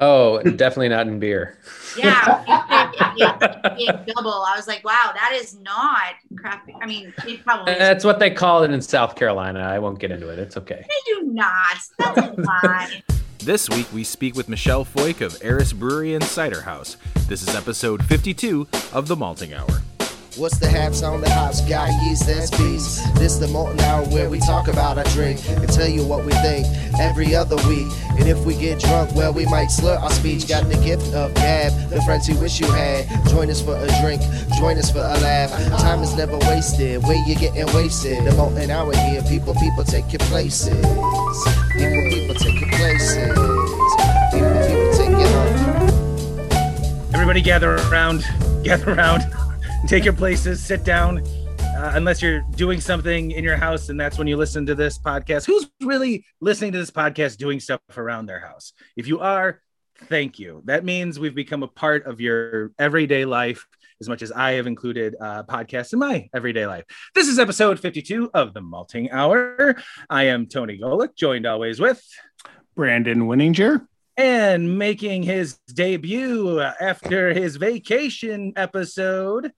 Oh, definitely not in beer. Yeah, it, it, double. I was like, wow, that is not craft. I mean, it probably. That's what they call it in South Carolina. I won't get into it. It's okay. They do not. That's a lie. This week, we speak with Michelle Foik of Eris Brewery and Cider House. This is episode 52 of The Malting Hour. What's the haps on the hops? Got yeast, that's bees. This the Malting Hour where we talk about our drink and tell you what we think every other week. And if we get drunk, well, we might slur our speech. Got the gift of gab, the friends you wish you had. Join us for a drink, join us for a laugh. Time is never wasted, where you getting wasted. The Malting Hour here, people, people take your places. People, people take your places. People, people take. Everybody gather around, gather around take your places, sit down. Uh, unless you're doing something in your house and that's when you listen to this podcast. Who's really listening to this podcast doing stuff around their house? If you are, thank you. That means we've become a part of your everyday life as much as I have included uh, podcasts in my everyday life. This is episode 52 of the Malting Hour. I am Tony Golick, joined always with Brandon Winninger. And making his debut after his vacation episode,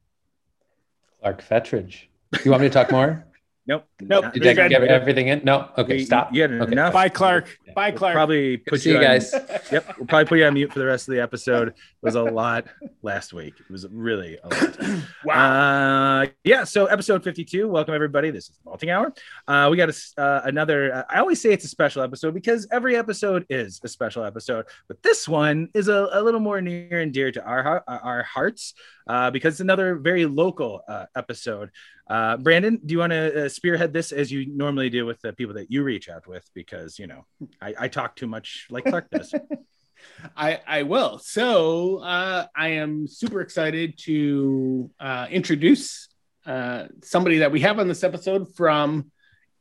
Clark Fettridge. You want me to talk more? Nope. Nope. Did I get everything in? No. Okay. We- Stop. Yeah, Okay. enough. Bye, Clark. Bye, We'll Clark. probably Good put to see you on- guys. Yep, we'll probably put you on mute for the rest of the episode. It was a lot last week. It was really a lot. wow. Uh, yeah. So episode fifty-two. Welcome everybody. This is the Malting Hour. Uh, we got a s uh, another. Uh, I always say it's a special episode because every episode is a special episode, but this one is a, a little more near and dear to our our hearts uh, because it's another very local uh, episode. Uh, Brandon, do you want to uh, spearhead this as you normally do with the people that you reach out with? Because you know I, I talk too much like Clark does. I, I will. So uh, I am super excited to uh, introduce uh, somebody that we have on this episode from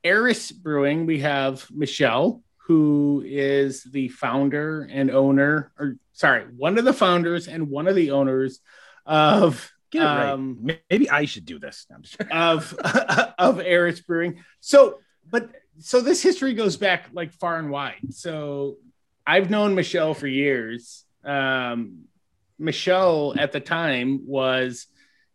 Eris Brewing. We have Michelle, who is the founder and owner, or sorry, one of the founders and one of the owners of Get it um, right. Maybe I should do this. No, of of Eris Brewing. So, but so this history goes back like far and wide. So, I've known Michelle for years. Um, Michelle at the time was,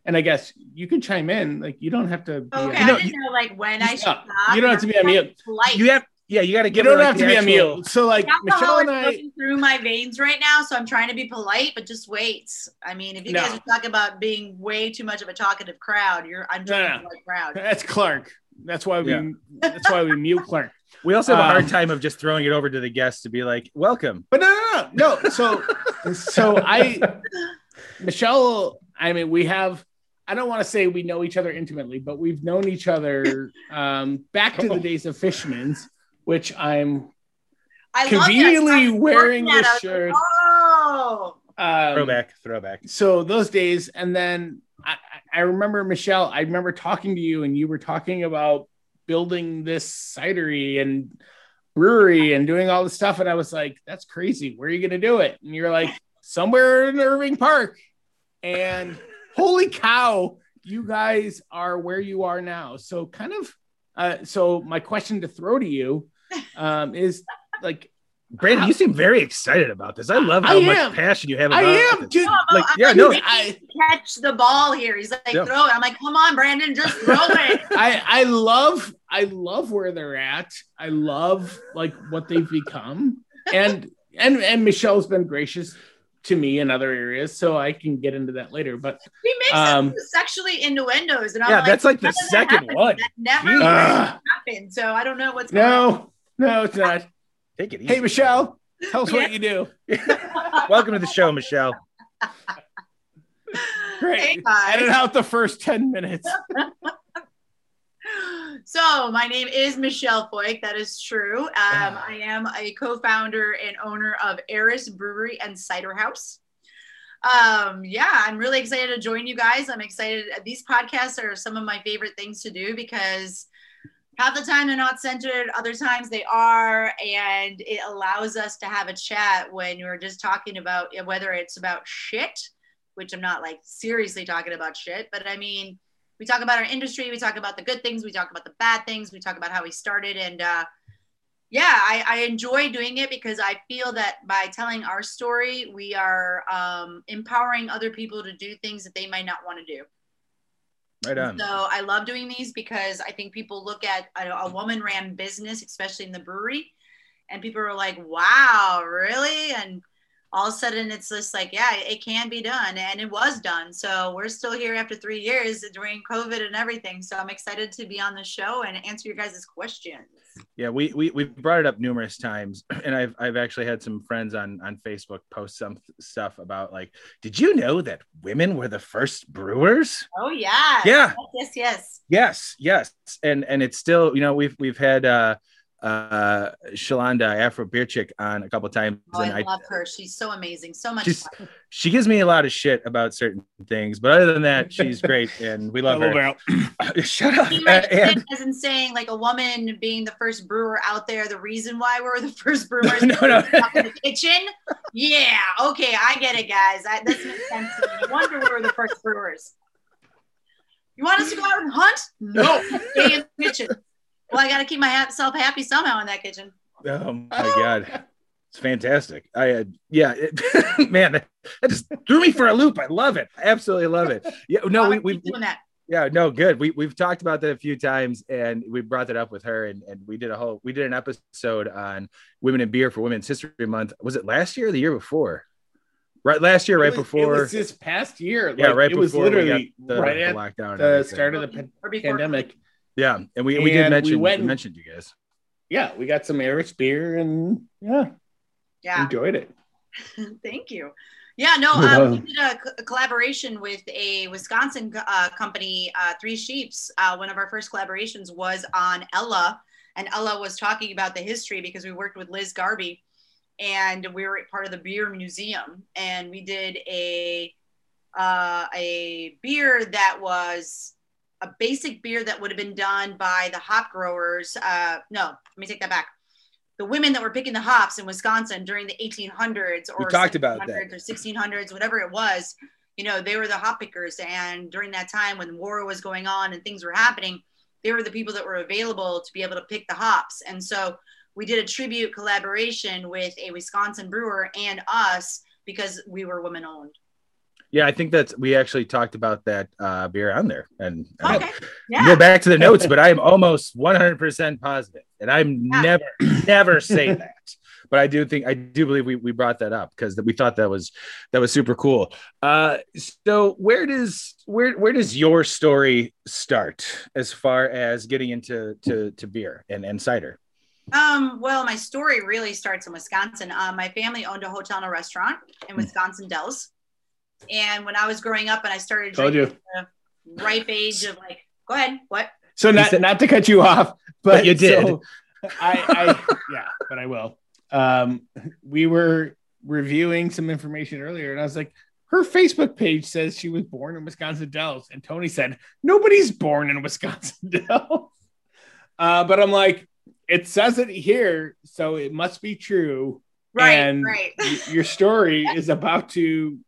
and I guess you can chime in. Like you don't have to. Be Okay, on- know, I didn't know like when I should stop. stop. You don't have to be on mute. Polite. You have, yeah, you got to give. you give. don't her, like, have to the be a actual- mute. So like Michelle Alcohol and is I. through my veins right now, so I'm trying to be polite, but just wait. I mean, if you guys are talking about being way too much of a talkative crowd, you're I'm No, trying no. a crowd. That's Clark. That's why we. Yeah. That's why we mute Clark. We also have a hard Um, time of just throwing it over to the guests to be like, "Welcome." But no, no, no, no. So, so I, Michelle. I mean, we have. I don't want to say we know each other intimately, but we've known each other um, back to the days of Fishman's, which I'm I love this. conveniently I wearing this it, I was shirt. like, Oh, Um, Throwback, throwback. So those days, and then I, I I remember Michelle. I remember talking to you, and you were talking about building this cidery and brewery and doing all this stuff, and I was like, "That's crazy. Where are you going to do it?" And you're like, "Somewhere in Irving Park." And holy cow, you guys are where you are now. So kind of. Uh, so my question to throw to you um, is like Brandon, you seem very excited about this. I love how I much passion you have. I About am, this. dude. No, but Like, I'm yeah, no, I- catch the ball here. He's like, Yeah. throw it. I'm like, come on, Brandon, just throw it. I I love I love where they're at. I love like what they've become. And and and Michelle's been gracious to me in other areas, so I can get into that later. But He makes Um, sexually innuendos, and I'm Yeah, like, that's like the "How that second happen? one. That never Jeez. Ah. happened. So I don't know what's going on. no, no, it's not. Take it easy. Hey Michelle, tell us what you do. Welcome to the show, Michelle. Great. Hey, guys. Edit out the first 10 minutes. So my name is Michelle Foik. That is true. Um, I am a co-founder and owner of Eris Brewery and Cider House. Um, yeah, I'm really excited to join you guys. I'm excited. These podcasts are some of my favorite things to do because half the time they're not centered, other times they are, and it allows us to have a chat when you're just talking about whether it's about shit, which I'm not like seriously talking about shit, but I mean we talk about our industry we talk about the good things we talk about the bad things we talk about how we started and uh yeah, I, I enjoy doing it because I feel that by telling our story, we are um, empowering other people to do things that they might not want to do. Right on. So I love doing these because I think people look at a, a woman ran business, especially in the brewery, and people are like, wow, really? And all of a sudden it's just like, yeah, it can be done. And it was done. So we're still here after three years during COVID and everything. So I'm excited to be on the show and answer your guys' questions. Yeah, we, we we brought it up numerous times, and I've I've actually had some friends on on Facebook post some stuff about like, did you know that women were the first brewers? Oh yeah. Yeah. Yes, yes. Yes, yes, and and it's still you know we've we've had uh uh Shalanda Afro Beer on a couple times, Oh, and I I, love her. She's so amazing. So much fun. she gives me a lot of shit about certain things, but other than that, she's great, and we love her. Shut up. He like, And- as in saying like a woman being the first brewer out there, the reason why we're the first brewers No, no. up in the kitchen. Yeah, okay, I get it, guys. I, this makes sense to me. No wonder we were the first brewers. You want us to go out and hunt? No, stay in the kitchen. Well, I got to keep myself happy somehow in that kitchen. Oh my god, it's fantastic. I uh, yeah, it, man, that, that just threw me for a loop. I love it. I absolutely love it. Yeah, no, we Keep we doing that. yeah, no, good. We we've talked about that a few times, and we brought that up with her, and and we did a whole we did an episode on women in beer for Women's History Month. Was it last year or the year before? Right, last year, right was- before. it was this past year. yeah, Like, right it was before we literally the, right the at lockdown. the start of the pan- before pandemic. Yeah, and we we did And we mention went we mentioned you guys. Yeah, we got some Irish beer and yeah, Yeah. enjoyed it. Thank you. Yeah, no, um, we did a, co- a collaboration with a Wisconsin uh, company, uh, Three Sheeps. Uh, one of our first collaborations was on Ella, and Ella was talking about the history because we worked with Liz Garibay, and we were part of the beer museum, and we did a uh, a beer that was a basic beer that would have been done by the hop growers. Uh, no, let me take that back. The women that were picking the hops in Wisconsin during the 1800s or We talked about that. or 1600s, whatever it was, you know, they were the hop pickers. And during that time when war was going on and things were happening, they were the people that were available to be able to pick the hops. And so we did a tribute collaboration with a Wisconsin brewer and us because we were women owned. Yeah, I think that's we actually talked about that uh, beer on there, and Okay. Go back to the notes, but I am almost 100% And I'm Yeah. never, never say that. But I do think I do believe we, we brought that up because we thought that was that was super cool. Uh, so where does where where does your story start as far as getting into to, to beer and, and cider? Um, well, my story really starts in Wisconsin. Um, my family owned a hotel and a restaurant in Wisconsin Dells. And when I was growing up and I started Told drinking you. the ripe age of like, go ahead, what? So not said- not to cut you off, but, you did. so I, I yeah, but I will. Um, we were reviewing some information earlier, and I was like, her Facebook page says she was born in Wisconsin Dells, and Tony said nobody's born in Wisconsin Dells. Uh, but I'm like, it says it here, so it must be true. Right, and right. y- your story is about to,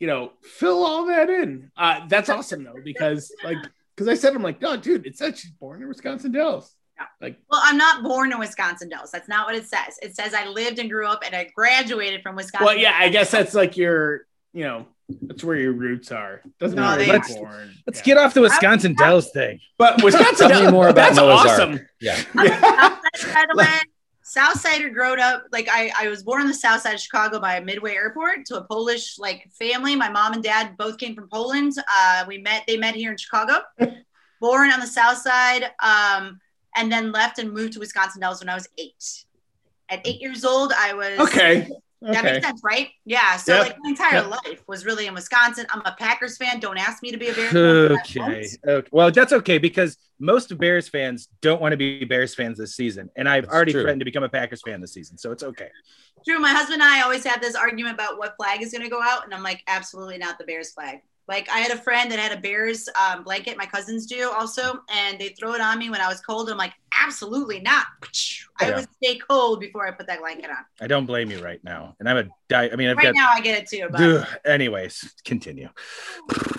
you know, fill all that in. Uh, that's awesome though, because like, because I said, I'm like, no, dude, it says she's born in Wisconsin Dells. Yeah. Like, Well, I'm not born in Wisconsin Dells. That's not what it says. It says I lived and grew up and I graduated from Wisconsin. well, yeah, I guess that's like your, you know, that's where your roots are. Doesn't No, matter they where are. you're born. Let's Yeah. get off the Wisconsin Dells thing. But Wisconsin Tell me Dells, more about that's Noah's Ark. awesome. Yeah. Yeah. Southside Southsider growed up like I, I was born on the south side of Chicago by a Midway airport to a Polish like family. My mom and dad both came from Poland. Uh, we met they met here in Chicago. born on the south side, um, and then left and moved to Wisconsin Dells when I was eight. At eight years old, I was Okay. That makes sense, right? Yeah. So Yep. like my entire Yep. life was really in Wisconsin. I'm a Packers fan. Don't ask me to be a Bears fan. Okay. okay. Well, that's okay because most Bears fans don't want to be Bears fans this season. And I've That's already true. threatened to become a Packers fan this season. So it's okay. True. My husband and I always have this argument about what flag is going to go out, and I'm like, absolutely not the Bears flag. Like I had a friend that had a Bears um, blanket. My cousins do also, and they throw it on me when I was cold. I'm like, absolutely not. I Yeah. would stay cold before I put that blanket on. I don't blame you right now. And I'm a die. I mean, I've Right got. now, I get it too. But Ugh, anyways, continue.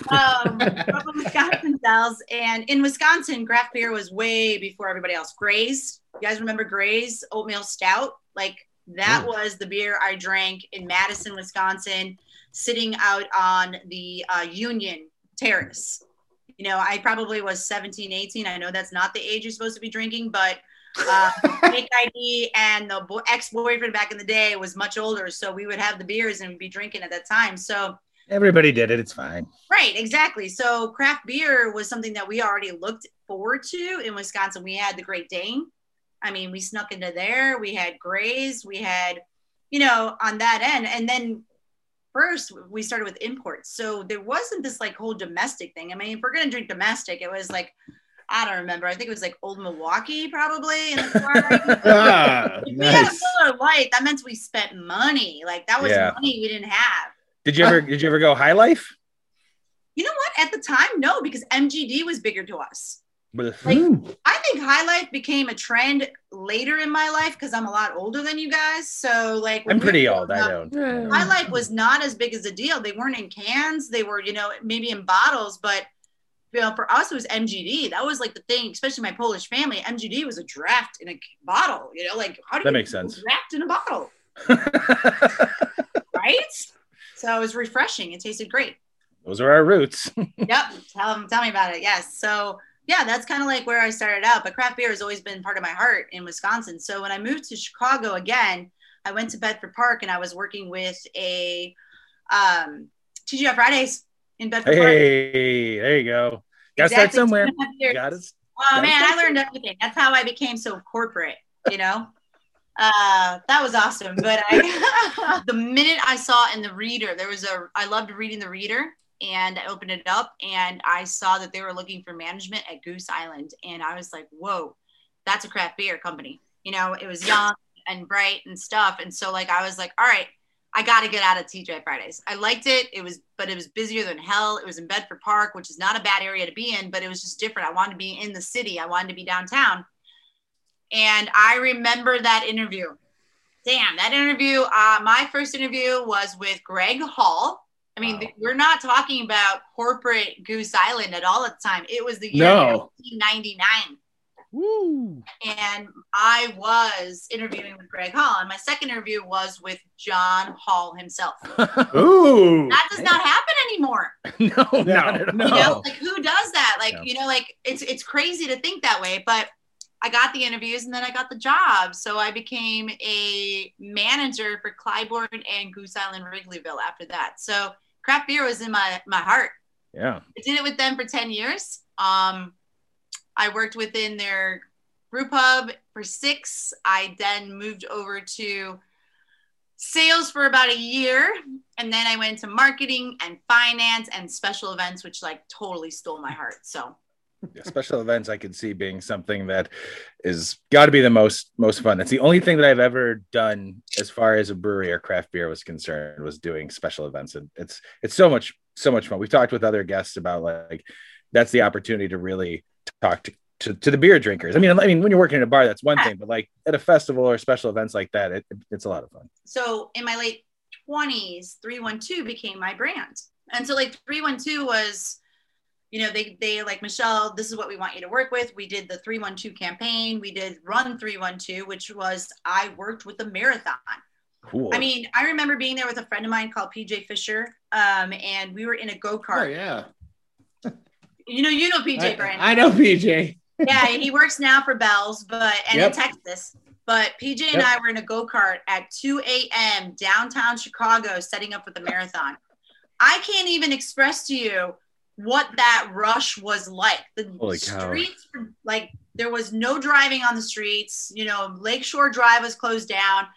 um, from Wisconsin Dells, and in Wisconsin, craft beer was way before everybody else. Grays You guys remember Gray's oatmeal stout? Like that was the beer I drank in Madison, Wisconsin, sitting out on the uh, Union Terrace. You know, I probably was 17, 18. I know that's not the age you're supposed to be drinking, but uh, fake ID and the bo- ex-boyfriend back in the day was much older, so we would have the beers and be drinking at that time. So Everybody did it. It's fine. Right, exactly. So craft beer was something that we already looked forward to in Wisconsin. We had the Great Dane. I mean, we snuck into there. We had Grays. We had, you know, on that end. And then first we started with imports. So there wasn't this like whole domestic thing. I mean, if we're gonna drink domestic, it was like I don't remember. I think it was like Old Milwaukee probably in the car. Ah, if we had a nice. Miller Lite, that meant we spent money. Like that was Yeah. money we didn't have. Did you ever? did you ever go High Life? You know what? At the time, no, because MGD was bigger to us. With- Like. I think high life became a trend later in my life because I'm a lot older than you guys. So like, I'm pretty old. growing I up, don't. High life was not as big as a deal. They weren't in cans. They were, you know, maybe in bottles, but you know, for us it was MGD. That was like the thing, especially my Polish family. MGD was a draft in a bottle. You know, like how do That you makes sense. Draft in a bottle, right? So it was refreshing. It tasted great. Those are our roots. Yep. Tell, them. tell me about it. Yes. So yeah, that's kind of like where I started out. But craft beer has always been part of my heart in Wisconsin. So when I moved to Chicago again, I went to Bedford Park and I was working with a um, TGI Fridays in Bedford Park. Hey, there you go. Got to start somewhere. two and a half years. Got it. Oh man, I learned everything. That's how I became so corporate, you know? Uh, that was awesome. But I, the minute I saw in the reader, there was a, I loved reading the reader and I opened it up and I saw that they were looking for management at Goose Island. And I was like, whoa, that's a craft beer company. You know, it was young and bright and stuff. And so like, I was like, all right, I got to get out of TGI Fridays. I liked it. It was, but it was busier than hell. It was in Bedford Park, which is not a bad area to be in, but it was just different. I wanted to be in the city. I wanted to be downtown. And I remember that interview. Damn, that interview. Uh, my first interview was with Greg Hall. I mean, Wow. we're not talking about corporate Goose Island at all at the time. It was the year No. 1999 Woo. and I was interviewing with Greg Hall, and my second interview was with John Hall himself. Ooh. That does not happen anymore. no, not at no. all. You know, like who does that? Like, Yeah. you know, like it's it's crazy to think that way, but I got the interviews and then I got the job. So I became a manager for Clybourn and Goose Island Wrigleyville after that. So craft beer was in my my heart. Yeah. I did it with them for 10 years. Um, I worked within their brew pub for six. I then moved over to sales for about a year. And then I went to marketing and finance and special events, which like totally stole my heart. So special events I could see being something that is got to be the most most fun. It's the only thing that I've ever done as far as a brewery or craft beer was concerned was doing special events, and it's it's so much so much fun. We've talked with other guests about like that's the opportunity to really talk to. To, to the beer drinkers. I mean, I mean, when you're working in a bar, that's one thing, but like at a festival or special events like that, it, it's a lot of fun. so in my late 20s 312 became my brand and so like 312 was you know they they like michelle this is what we want you to work with we did the 312 campaign we did run 312 which was i worked with the marathon Cool. i mean i remember being there with a friend of mine called pj fisher um, and we were in a Oh, go-kart yeah. you know you know pj I, Brandon I know PJ. yeah, he works now for Bell's, but and Yep. in Texas. But PJ and Yep. I were in a go kart at 2 a.m. downtown Chicago, setting up for the marathon. I can't even express to you what that rush was like. The Holy cow. streets, were like there was no driving on the streets. You know, Lakeshore Drive was closed down,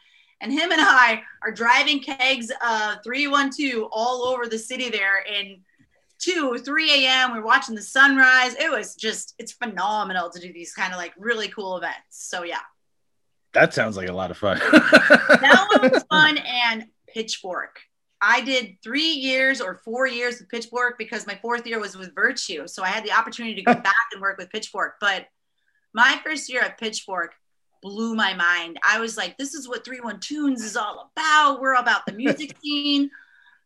and him and I are driving kegs of 312 all over the city there in 2 3 a.m we're watching the sunrise it was just it's phenomenal to do these kind of like really cool events so yeah that sounds like a lot of fun. that one was fun and pitchfork i did three years or four years with pitchfork because my fourth year was with virtue so i had the opportunity to go back and work with pitchfork but my first year at pitchfork blew my mind i was like this is what 31 tunes is all about we're about the music scene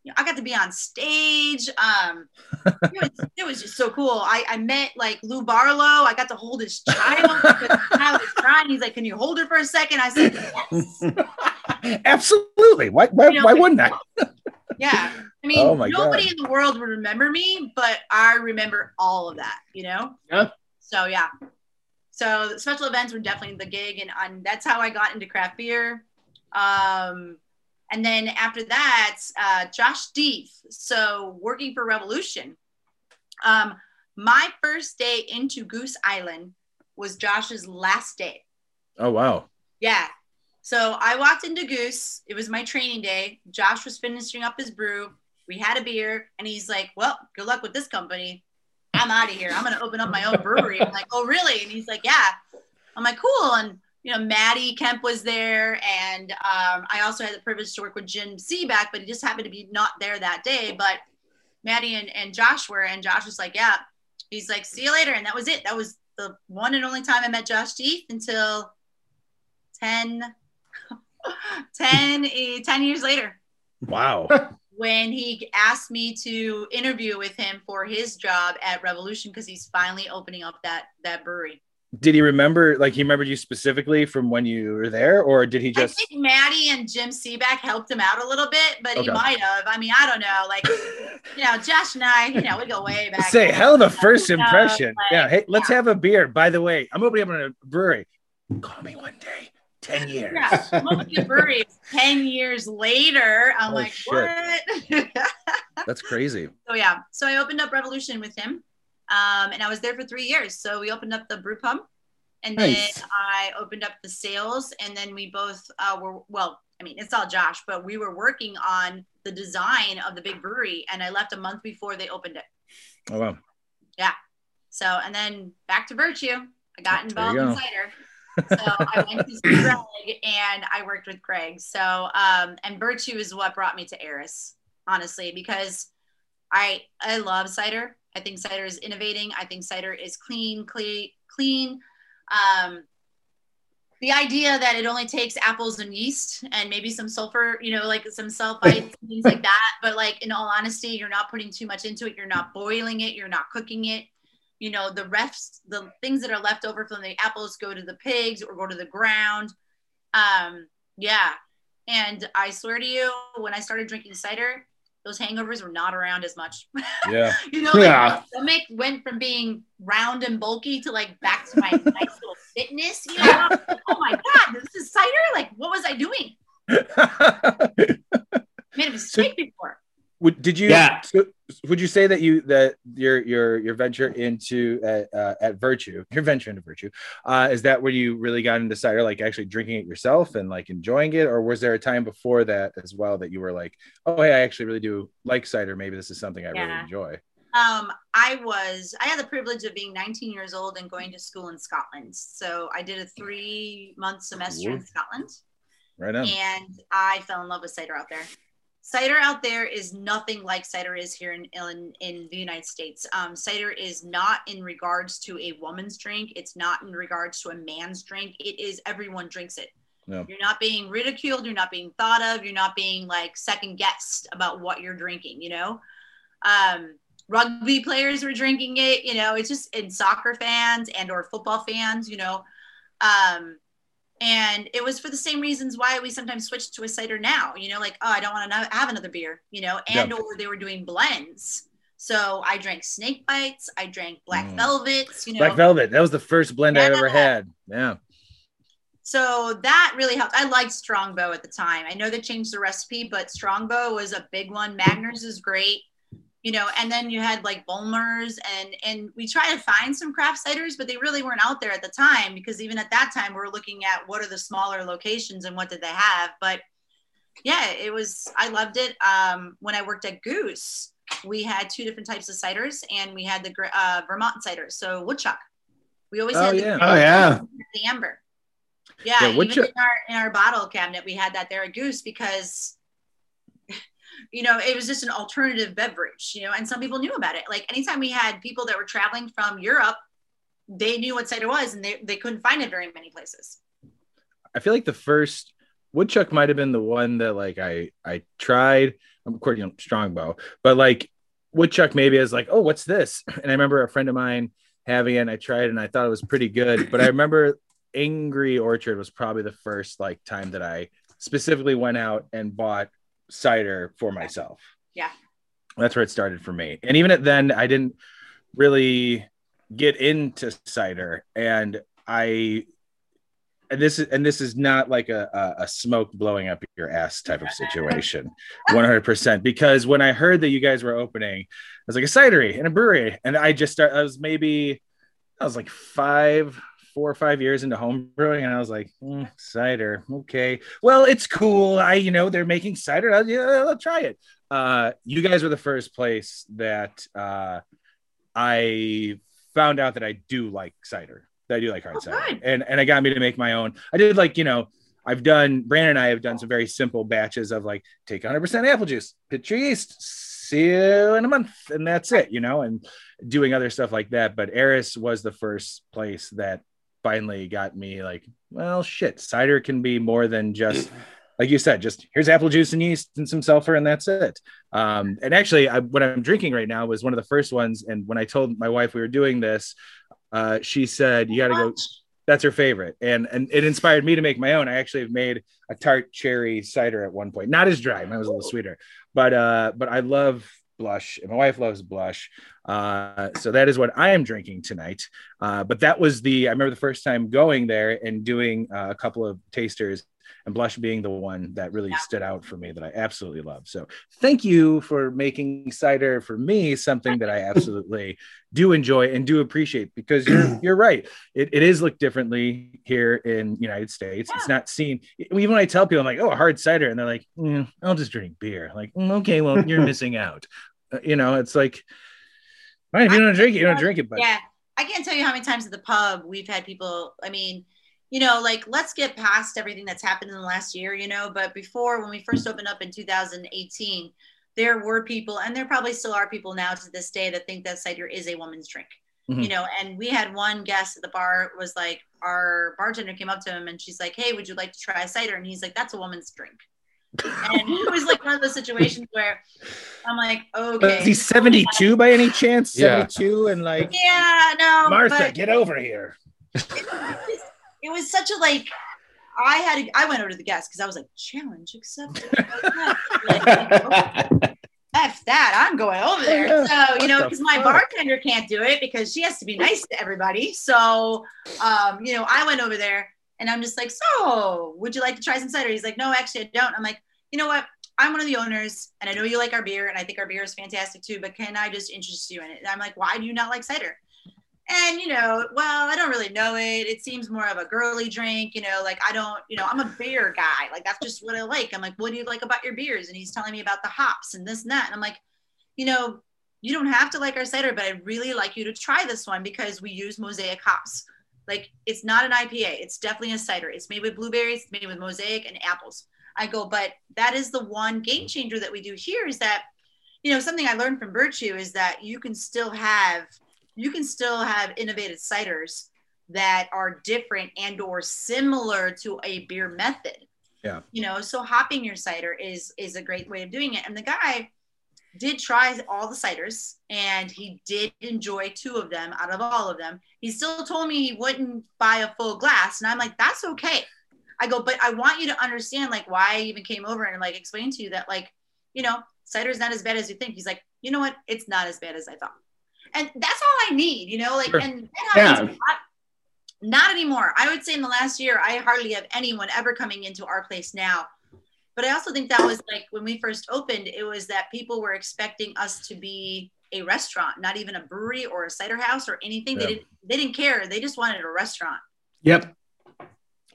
you know, I got to be on stage. Um, it, was, it was just so cool. I, I met like Lou Barlow. I got to hold his child. I was crying. He's like, "Can you hold her for a second? I said, "Yes." Absolutely. Why? Why, You know, why wouldn't I? Yeah. I mean, Oh nobody God. in the world would remember me, but I remember all of that, you know? Yeah. So, yeah. So, special events were definitely the gig, and, and that's how I got into craft beer. Um, and then after that, uh, Josh Deeth. So, working for Revolution. Um, my first day into Goose Island was Josh's last day. Oh wow. Yeah. So I walked into Goose. It was my training day. Josh was finishing up his brew. We had a beer, and he's like, "Well, good luck with this company. I'm out of here. I'm gonna open up my own brewery." I'm like, "Oh, really?" And he's like, "Yeah." I'm like, "Cool." And you know, Maddie Kemp was there, and um, I also had the privilege to work with Jim Cibak, but he just happened to be not there that day. But Maddie and, and Josh were, and Josh was like, "Yeah." He's like, "See you later," and that was it. That was the one and only time I met Josh Deeth until 10 10, eh, 10 years later Wow. when he asked me to interview with him for his job at Revolution because he's finally opening up that that brewery. did he remember? Like he remembered you specifically from when you were there, or did he just? I think Maddie and Jim Cibak helped him out a little bit, but he might have. I mean, I don't know. Like, you know, Josh and I, you know, we go way back. Say hell of a first You know, impression. like, yeah. Hey, let's yeah. have a beer. By the way, I'm opening up a brewery. Call me one day. Ten years. Yeah, I'm brewery 10 years later. I'm Holy like, shit. what? That's crazy. So yeah, so I opened up Revolution with him, um, and I was there for three years. So we opened up the brew pump, and Nice. then I opened up the sales, and then we both uh, were well. I mean, it's all Josh, but we were working on the design of the big brewery, and I left a month before they opened it. Oh wow. Yeah. So and then back to Virtue. I got involved in cider. So I went to Greg and I worked with Greg. So um, and Virtue is what brought me to Eris, honestly, because I I love cider. I think cider is innovating. I think cider is clean, clean, clean. Um, the idea that it only takes apples and yeast and maybe some sulfur, you know, like some sulfites and things like that. But like in all honesty, you're not putting too much into it. You're not boiling it. You're not cooking it you know the refs the things that are left over from the apples go to the pigs or go to the ground. Um yeah. And i swear to you when i started drinking cider those hangovers were not around as much. Yeah. you know like Yeah. my stomach went from being round and bulky to like back to my nice little fitness you know? Like, oh my god this is cider? Like what was i doing? Made a mistake before Would, did you? Yeah. So, would you say that you that your your your venture into at, uh, at Virtue, your venture into Virtue, uh, is that where you really got into cider, like actually drinking it yourself and like enjoying it, or was there a time before that as well that you were like, oh hey, I actually really do like cider. Maybe this is something I really enjoy. Um, I was I had the privilege of being 19 years old and going to school in Scotland. So I did a three month semester in Scotland, Right on. and I fell in love with cider out there. Cider out there is nothing like cider is here in in, in the United States. Um, cider is not in regards to a woman's drink. It's not in regards to a man's drink. It is everyone drinks it. No. You're not being ridiculed. You're not being thought of. You're not being like second guessed about what you're drinking. You know. Um, rugby players were drinking it you know it's just in soccer fans and or football fans you know um and it was for the same reasons why we sometimes switch to a cider now you know like oh i don't want to have another beer you know and or they were doing blends so i drank snake bites i drank black Mm. velvets you know Black Velvet. That was the first blend I ever had. Yeah. so that really helped i liked strongbow at the time i know they changed the recipe but strongbow was a big one magners is great you know and then you had like Bulmers and and we tried to find some craft ciders but they really weren't out there at the time because even at that time we were looking at what are the smaller locations and what did they have but yeah it was i loved it um when i worked at goose we had two different types of ciders and we had the uh, vermont ciders so woodchuck we always Oh, had the, yeah. Oh yeah. the amber yeah, Yeah, even in our in our bottle cabinet we had that there at goose because you know it was just an alternative beverage you know and some people knew about it like anytime we had people that were traveling from europe they knew what cider was and they, they couldn't find it very many places I feel like the first Woodchuck might have been the one that like I I tried. Of course, you know, Strongbow, but like Woodchuck maybe is like, oh, what's this? And I remember a friend of mine having it. And I tried it and I thought it was pretty good. But I remember Angry Orchard was probably the first like time that I specifically went out and bought cider for myself. Yeah. That's where it started for me. And even at then, I didn't really get into cider. And I and this is and this is not like a, a, a smoke blowing up your ass type of situation 100% because when i heard that you guys were opening i was like a cidery and a brewery and i just started i was maybe i was like five four or five years into home brewing and i was like mm, cider okay well it's cool i you know they're making cider i'll, yeah, I'll try it uh you guys were the first place that uh i found out that i do like cider that I do like hard Oh, cider, good. and and I got me to make my own. I did like you know I've done Brandon and I have done some very simple batches of like take 100% apple juice, pitch your yeast, see you in a month, and that's it, you know, and doing other stuff like that. But Eris was the first place that finally got me like, well, shit, cider can be more than just. Like you said, just here's apple juice and yeast and some sulfur, and that's it. Um, and actually, I, what I'm drinking right now was one of the first ones. And when I told my wife we were doing this, uh, she said, "You got to go." That's her favorite, and and it inspired me to make my own. I actually have made a tart cherry cider at one point, not as dry. Mine was a little sweeter, but uh, but I love blush, and my wife loves blush. Uh, so that is what I am drinking tonight. Uh, but that was the I remember the first time going there and doing uh, a couple of tasters. And blush being the one that really stood out for me that I absolutely love. So thank you for making cider for me something that I absolutely do enjoy and do appreciate because you're you're right. It, it is looked differently here in United States. It's not seen. Even when I tell people I'm like, oh, a hard cider, and they're like, "Mm, I'll just drink beer. Like, "Mm, okay, well, you're missing out. Uh, you know, it's like, fine, if you don't drink it, you don't drink it. But yeah, I can't tell you how many times at the pub we've had people. I mean, you know, like let's get past everything that's happened in the last year, you know. But before, when we first opened up in 2018, there were people, and there probably still are people now to this day that think that cider is a woman's drink. Mhm. You know, and we had one guest at the bar was like, our bartender came up to him and she's like, "Hey, would you like to try a cider?" And he's like, "That's a woman's drink." And it was like one of those situations where I'm like, "Okay." is he 72 by any chance? Yeah. 72 and like Yeah, no. Martha, but- get over here. it was such a like I had to, I went over to the guest because I was like challenge accepted. like, F that, I'm going over there. So you know, because my bartender can't do it because she has to be nice to everybody. So um, you know, I went over there and I'm just like, so would you like to try some cider? He's like, no, actually, I don't. I'm like, you know what? I'm one of the owners, and I know you like our beer, and I think our beer is fantastic too. But can I just interest you in it? And I'm like, why do you not like cider? And you know, well, I don't really know it. It seems more of a girly drink, you know, like I don't, you know, I'm a beer guy. Like that's just what I like. I'm like, what do you like about your beers? And he's telling me about the hops and this and that. And I'm like, you know, you don't have to like our cider, but I'd really like you to try this one because we use mosaic hops. Like it's not an IPA, it's definitely a cider. It's made with blueberries, it's made with mosaic and apples. I go, but that is the one game changer that we do here is that, you know, something I learned from Virtue is that you can still have you can still have innovative ciders that are different and or similar to a beer method. Yeah. you know so hopping your cider is is a great way of doing it. And the guy did try all the ciders and he did enjoy two of them out of all of them. He still told me he wouldn't buy a full glass and i'm like that's okay. I go but i want you to understand like why i even came over and like explain to you that like you know cider's not as bad as you think. He's like you know what? It's not as bad as i thought and that's all I need, you know. Like, Sure. and that happens a lot. Not anymore. I would say in the last year, I hardly have anyone ever coming into our place now. But I also think that was like when we first opened, it was that people were expecting us to be a restaurant, not even a brewery or a cider house or anything. Yeah. They didn't. They didn't care. They just wanted a restaurant. Yep.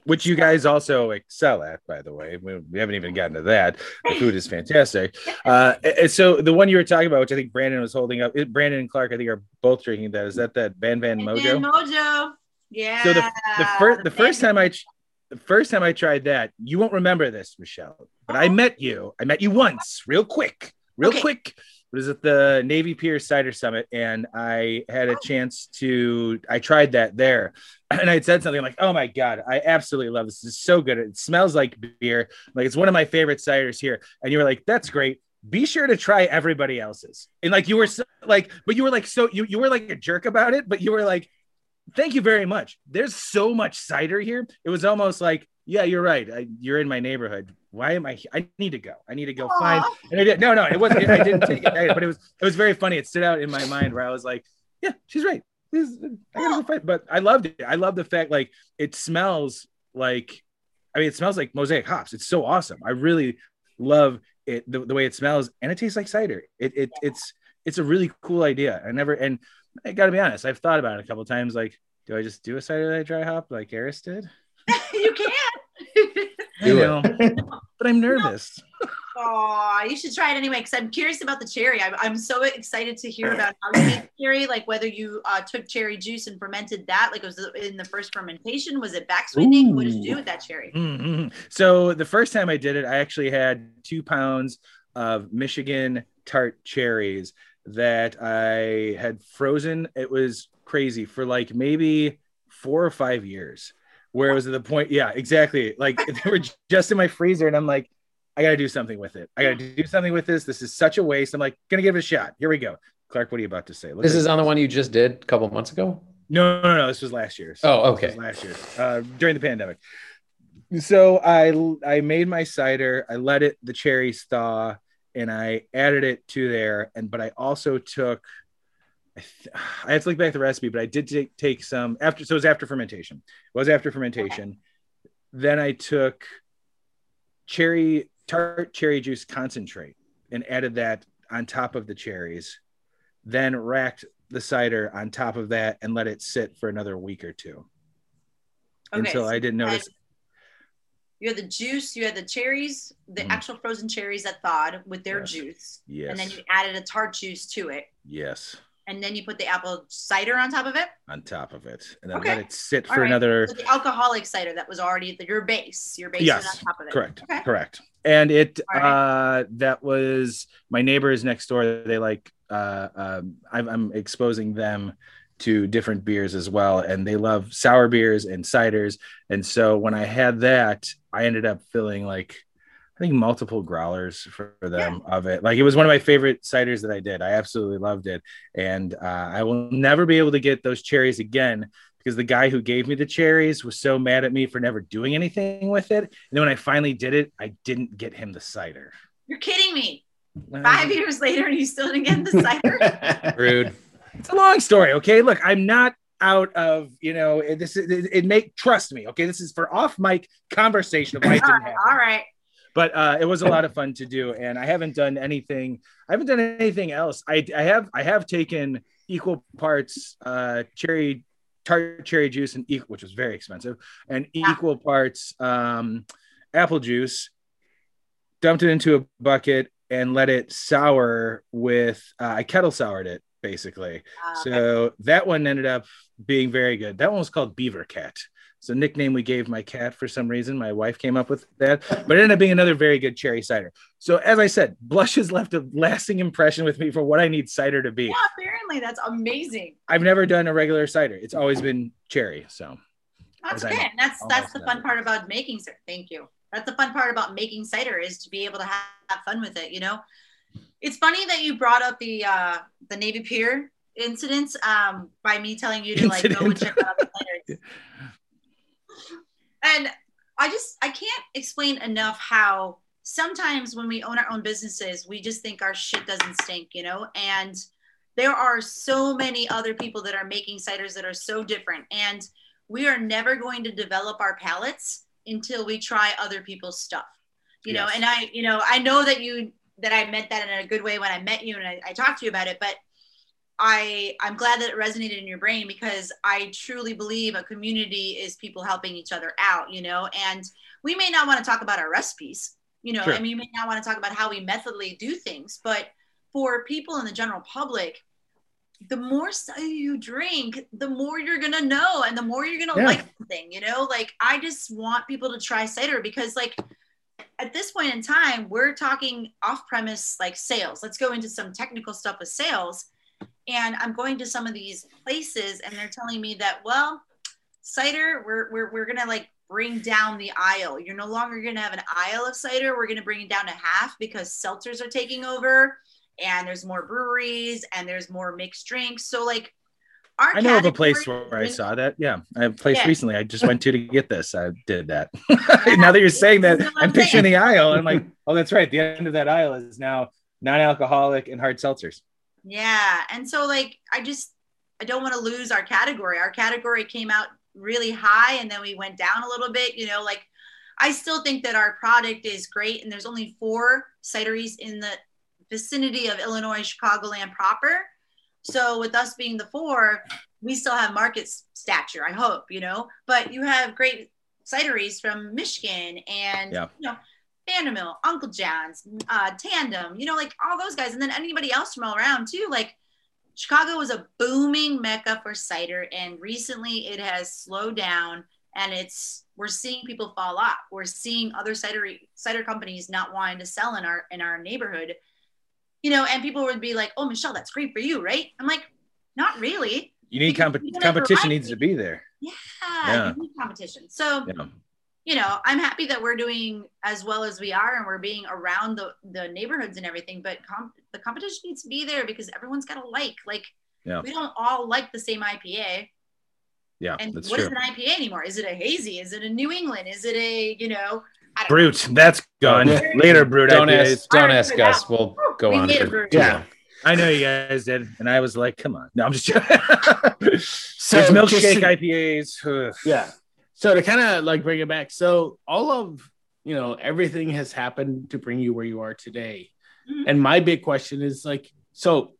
Which you guys also excel at, by the way. We, we haven't even gotten to that. The food is fantastic. Uh, so the one you were talking about, which I think Brandon was holding up, it- Brandon and Clark, I think are both drinking that. Is that that Van Van Mojo? then Mojo. Yeah. So the the first the Van first time I the first time I tried that, you won't remember this, Michelle, but I met you. I met you once, real quick, real Okay. quick. Was at the Navy Pier Cider Summit, and I had a oh. chance to. I tried that there, and I said something like, "Oh my god, I absolutely love this. It's so good. It smells like beer. Like it's one of my favorite ciders here." And you were like, "That's great." Be sure to try everybody else's. And like you were so, like, but you were like so you you were like a jerk about it, but you were like, "Thank you very much." There's so much cider here. It was almost like, "Yeah, you're right. I, you're in my neighborhood why am I? I need to go. I need to go Aww. find. And I did. No, no, it wasn't. I didn't take it, but it was. It was very funny. It stood out in my mind where I was like, yeah, she's right. I gotta go fight. But I loved it. I love the fact like it smells like. I mean, it smells like mosaic hops. It's so awesome. I really love it the, the way it smells, and it tastes like cider. It, it it's it's a really cool idea. I never and I got to be honest. I've thought about it a couple times. Like, do I just do a cider that I dry hop like Eris did? You can. Do know, but I'm nervous. Oh, you should try it anyway because I'm curious about the cherry. I'm, I'm so excited to hear about how you make cherry. Like whether you uh, took cherry juice and fermented that. Like it was it in the first fermentation? Was it back sweetening? What did you do with that cherry? Mm-hmm. So the first time I did it, I actually had two pounds of Michigan tart cherries that I had frozen. It was crazy for like maybe four or five years where it was at the point, yeah, exactly. Like they were just in my freezer, and I'm like, I gotta do something with it. I gotta do something with this. This is such a waste. I'm like, gonna give it a shot. Here we go. Clark, what are you about to say? Look this is on the one you just did a couple months ago. No, no, no. This was last year. oh, okay. last year, uh, during the pandemic. So I I made my cider. I let it the cherries thaw, and I added it to there. And but I also took I, th- I have to look back at the recipe, but I did take, take some after. So it was after fermentation. It was after fermentation. Okay. Then I took cherry tart cherry juice concentrate and added that on top of the cherries. Then racked the cider on top of that and let it sit for another week or two okay, until so I didn't notice. you had the juice, you had the cherries, the mm. actual frozen cherries that thawed with their yes. juice. Yes. And then you added a tart juice to it. Yes and then you put the apple cider on top of it. On top of it, and then okay. let it sit for right. another. So the alcoholic cider that was already the, your base. Your base yes, on top of it. Correct. Okay. Correct. And it right. uh, that was my neighbors next door. They like uh, um, I'm, I'm exposing them to different beers as well, and they love sour beers and ciders. And so when I had that, I ended up feeling like I think multiple growlers for, them yeah. of it. Like it was one of my favorite ciders that I did. I absolutely loved it, and uh, I will never be able to get those cherries again because the guy who gave me the cherries was so mad at me for never doing anything with it. And then when I finally did it, I didn't get him the cider. You're kidding me. Five years later, and you still didn't get the cider. Rude. It's a long story. Okay, look, I'm not out of you know this. It, it make trust me. Okay, this is for off mic conversation. Of all right, all right but uh, it was a lot of fun to do and i haven't done anything i haven't done anything else. I, I have i have taken equal parts uh, cherry tart cherry juice and equal which was very expensive and equal parts um, apple juice dumped it into a bucket and let it sour with uh, i kettle soured it basically. Uh, so that one ended up being very good. That one was called beaver cat it's a nickname we gave my cat for some reason. My wife came up with that, but it ended up being another very good cherry cider. So as I said, Blush has left a lasting impression with me for what I need cider to be. Yeah, apparently that's amazing. I've never done a regular cider. It's always been cherry. So that's good. That's that's the fun part about making cider. Thank you. That's the fun part about making cider is to be able to have, have fun with it. You know, it's funny that you brought up the uh, the Navy Pier incidents um, by me telling you to like Incident. go and check out the ciders. And I just I can't explain enough how sometimes when we own our own businesses, we just think our shit doesn't stink, you know? And there are so many other people that are making ciders that are so different. And we are never going to develop our palates until we try other people's stuff. You yes. know, and I, you know, I know that you that I meant that in a good way when I met you and I, I talked to you about it, but I I'm glad that it resonated in your brain because I truly believe a community is people helping each other out, you know, and we may not want to talk about our recipes, you know, sure. I mean, we may not want to talk about how we methodically do things, but for people in the general public, the more cider you drink, the more you're gonna know and the more you're gonna yeah. like something, you know. Like I just want people to try cider because like at this point in time, we're talking off premise like sales. Let's go into some technical stuff with sales. And I'm going to some of these places and they're telling me that, well, cider, we're, we're, we're going to like bring down the aisle. You're no longer going to have an aisle of cider. We're going to bring it down to half because seltzers are taking over and there's more breweries and there's more mixed drinks. So, like, our I know of a place where I saw that. Yeah, I have a place Yeah. recently I just went to to get this. I did that. now that you're saying that, I'm I'm picturing saying. the aisle. And I'm like, oh, that's right. The end of that aisle is now non-alcoholic and hard seltzers. Yeah. And so like I just I don't want to lose our category. Our category came out really high and then we went down a little bit, you know, like I still think that our product is great and there's only four cideries in the vicinity of Illinois, Chicagoland proper. So with us being the four, we still have market stature, I hope, you know. But you have great cideries from Michigan and Yeah. you know Vandermill, Uncle John's, uh, Tandem, you know, like all those guys, and then anybody else from all around too. Like Chicago was a booming mecca for cider, and recently it has slowed down, and it's we're seeing people fall off. We're seeing other cider cider companies not wanting to sell in our in our neighborhood, you know, and people would be like, "Oh, Michelle, that's great for you, right?" I'm like, "Not really." You need comp- we don't have competition needs to be there. Yeah, Yeah. you need competition. So Yeah. You know, I'm happy that we're doing as well as we are and we're being around the, the neighborhoods and everything, but com- the competition needs to be there because everyone's got to like, like, Yeah. we don't all like the same IPA. Yeah, And that's what is true. an IPA anymore? Is it a hazy? Is it a New England? Is it a, you know, I don't Brut, that's gone. Later, Brut. Don't IPAs. ask. Don't Alright, ask us. out. We'll go We on. for Yeah. long. I know you guys did, and I was like, "Come on!" No, I'm just joking. So There's milkshake just IPAs. Yeah. So to kind of like bring it back, so all of you know everything has happened to bring you where you are today, Mhm. and my big question is like, so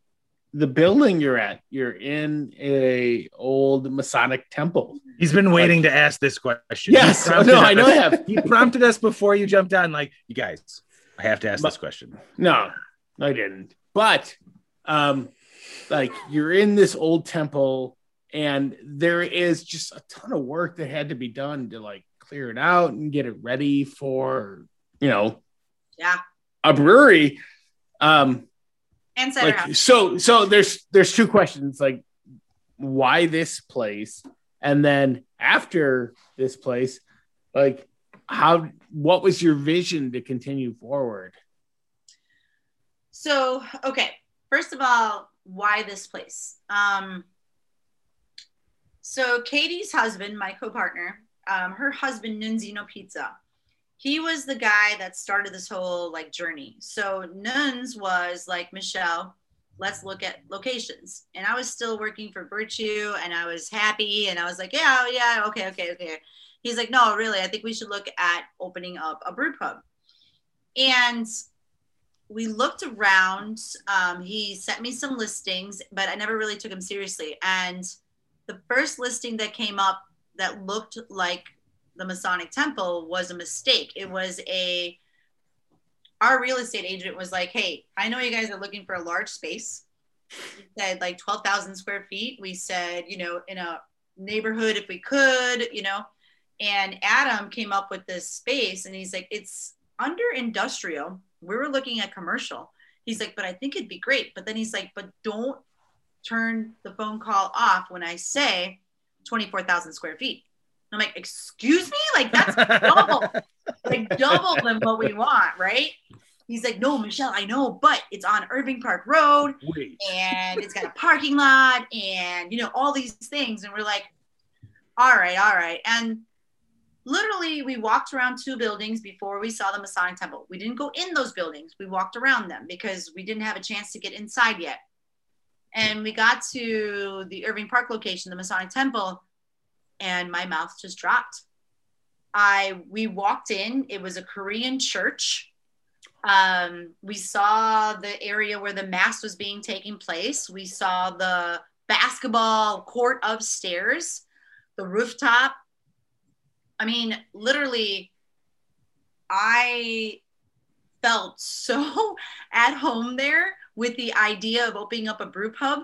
the building you're at, you're in a old Masonic temple. He's been waiting to ask this question. Yes, He prompted no, I know I have. He prompted us before you jumped on. Like, you guys, I have to ask But- this question. No, I didn't. But um, like you're in this old temple, and there is just a ton of work that had to be done to like clear it out and get it ready for you know yeah. a brewery. Um, And like so so there's there's two questions like why this place and then after this place like how what was your vision to continue forward So, okay. First of all, why this place? Um, so Katie's husband, my co-partner, um, her husband Nunzino Pizza, he was the guy that started this whole like journey. So Nuns was like Michelle, let's look at locations. And I was still working for Virtue, and I was happy, and I was like, yeah, yeah, okay, okay, okay. He's like, no, really, I think we should look at opening up a brew pub. And we looked around. Um, he sent me some listings, but I never really took him seriously. And the first listing that came up that looked like the Masonic Temple was a mistake. It was a our real estate agent was like, "Hey, I know you guys are looking for a large space." He said like twelve thousand square feet. We said, you know, in a neighborhood if we could, you know. And Adam came up with this space, and he's like, "It's under industrial." we were looking at commercial. He's like, but I think it'd be great. But then he's like, but don't turn the phone call off when I say 24,000 square feet. I'm like, excuse me? Like that's double, like double than what we want, right? He's like, no, Michelle, I know, but it's on Irving Park Road Wait. and it's got a parking lot and, you know, all these things. And we're like, all right, all right. And literally we walked around two buildings before we saw the Masonic Temple. We didn't go in those buildings. We walked around them because we didn't have a chance to get inside yet. And we got to the Irving Park location, the Masonic Temple, and my mouth just dropped. I we walked in, it was a Korean church. Um, we saw the area where the mass was being taken place. We saw the basketball court upstairs, the rooftop, I mean, literally, I felt so at home there with the idea of opening up a brew pub.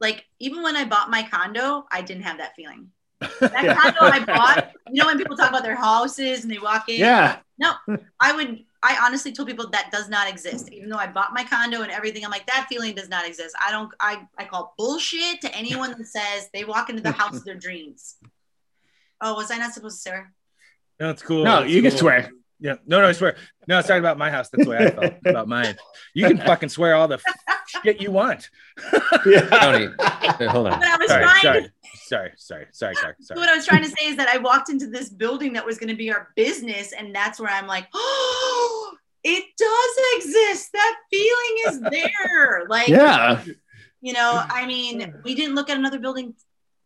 Like, even when I bought my condo, I didn't have that feeling. That Yeah. condo I bought, you know, when people talk about their houses and they walk in, Yeah. No, I would, I honestly told people that does not exist. Even though I bought my condo and everything, I'm like, that feeling does not exist. I don't, I, I call bullshit to anyone that says they walk into the house of their dreams. Oh, was I not supposed to swear? No, it's cool. No, It's you can swear. Yeah, no, no, I swear. No, it's talking about my house. That's the way I felt about mine. You can fucking swear all the shit you want. Tony, uh, hold on. But I was Sorry, trying sorry, to sorry, sorry, sorry, Clark. So Sorry. what I was trying to say is that I walked into this building that was going to be our business, and that's where I'm like, oh, it does exist. That feeling is there. Like, Yeah. you know, I mean, we didn't look at another building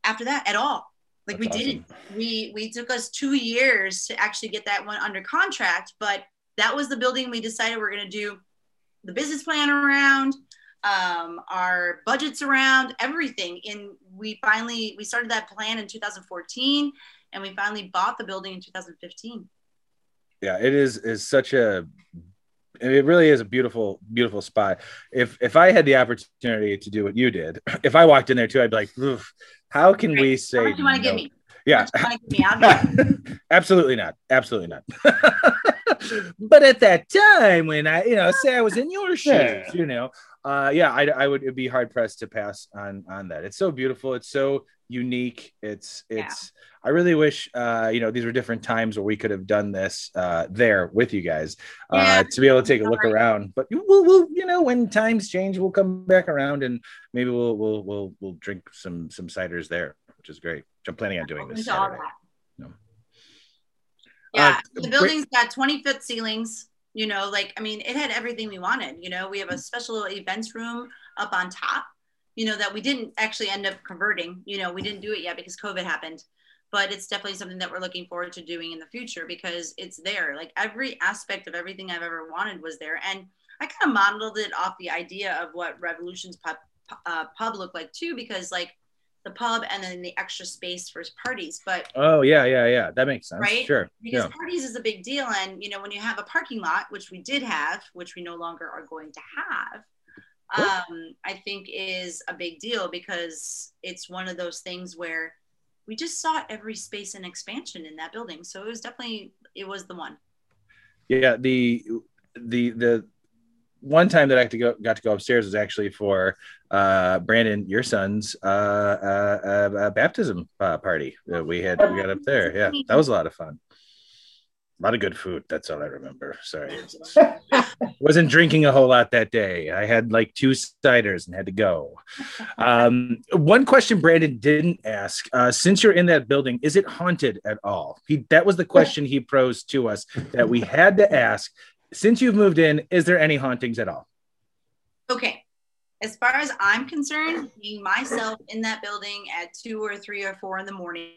after that at all. Like we That's didn't. We we took us two years to actually get that one under contract, but that was the building we decided we're going to do the business plan around um, our budgets around everything in we finally we started that plan in 2014 and we finally bought the building in 2015 yeah it is is such a it really is a beautiful beautiful spot if if i had the opportunity to do what you did if i walked in there too i'd be like how can we how say much you want to no? give me yeah How much you wanna give me? I'll do it. absolutely not absolutely not but at that time when i you know say i was in your shoes Yeah. you know uh yeah i, I would it'd be hard pressed to pass on on that it's so beautiful it's so unique it's it's i really wish uh you know these were different times where we could have done this uh there with you guys uh Yeah. to be able to take a look Sorry. around but we'll, we'll you know when times change we'll come back around and maybe we'll we'll we'll, we'll drink some some ciders there which is great which i'm planning on doing this Saturday. Yeah, Uh, the building's got 20 foot ceilings. You know, like I mean, it had everything we wanted. You know, we have a special events room up on top. You know that we didn't actually end up converting. You know, we didn't do it yet because COVID happened. But it's definitely something that we're looking forward to doing in the future because it's there. Like every aspect of everything I've ever wanted was there, and I kind of modeled it off the idea of what Revolution's pub, uh, pub looked like too, because like the pub and then the extra space for parties. But Oh yeah, yeah, yeah. That makes sense. Right? Sure. because Yeah. parties is a big deal and you know when you have a parking lot which we did have which we no longer are going to have um, i think is a big deal because it's one of those things where we just saw every space and expansion in that building so it was definitely it was the one Yeah. The the the one time that I got to go got to go upstairs was actually for uh Brandon, your son's uh uh, uh, uh baptism uh, party that we had we got up there. Yeah, that was a lot of fun. A lot of good food. That's all I remember. Sorry. Wasn't drinking a whole lot that day. I had like two ciders and had to go. Um, one question Brandon didn't ask: uh, since you're in that building, is it haunted at all? He that was the question he posed to us that we had to ask. Since you've moved in, is there any hauntings at all? okay as far as i'm concerned being myself in that building at two or three or four in the morning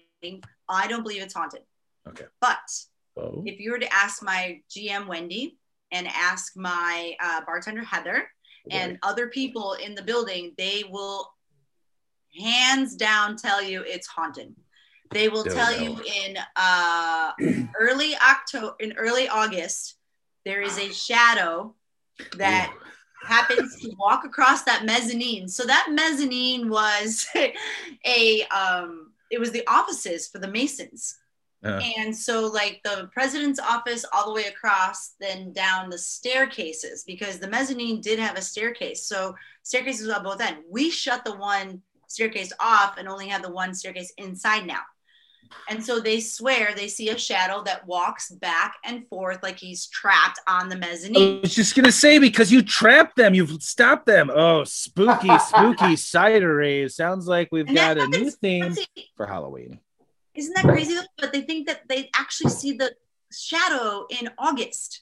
i don't believe it's haunted Okay. but Oh, if you were to ask my GM Wendy and ask my uh, bartender Heather and other people in the building, they will hands down tell you it's haunted. They will Don't tell know. you in uh, early October, in early August, there is a shadow that happens to walk across that mezzanine. So that mezzanine was a um, it was the offices for the Masons. Uh. And so, like the president's office, all the way across, then down the staircases, because the mezzanine did have a staircase. So, staircases on both ends. We shut the one staircase off and only have the one staircase inside now. And so they swear they see a shadow that walks back and forth like he's trapped on the mezzanine. I was just gonna say because you trapped them, you've stopped them. Oh, spooky, spooky cider rave. Sounds like we've And got a new theme for Halloween. Isn't that crazy? though? But they think that they actually see the shadow in August.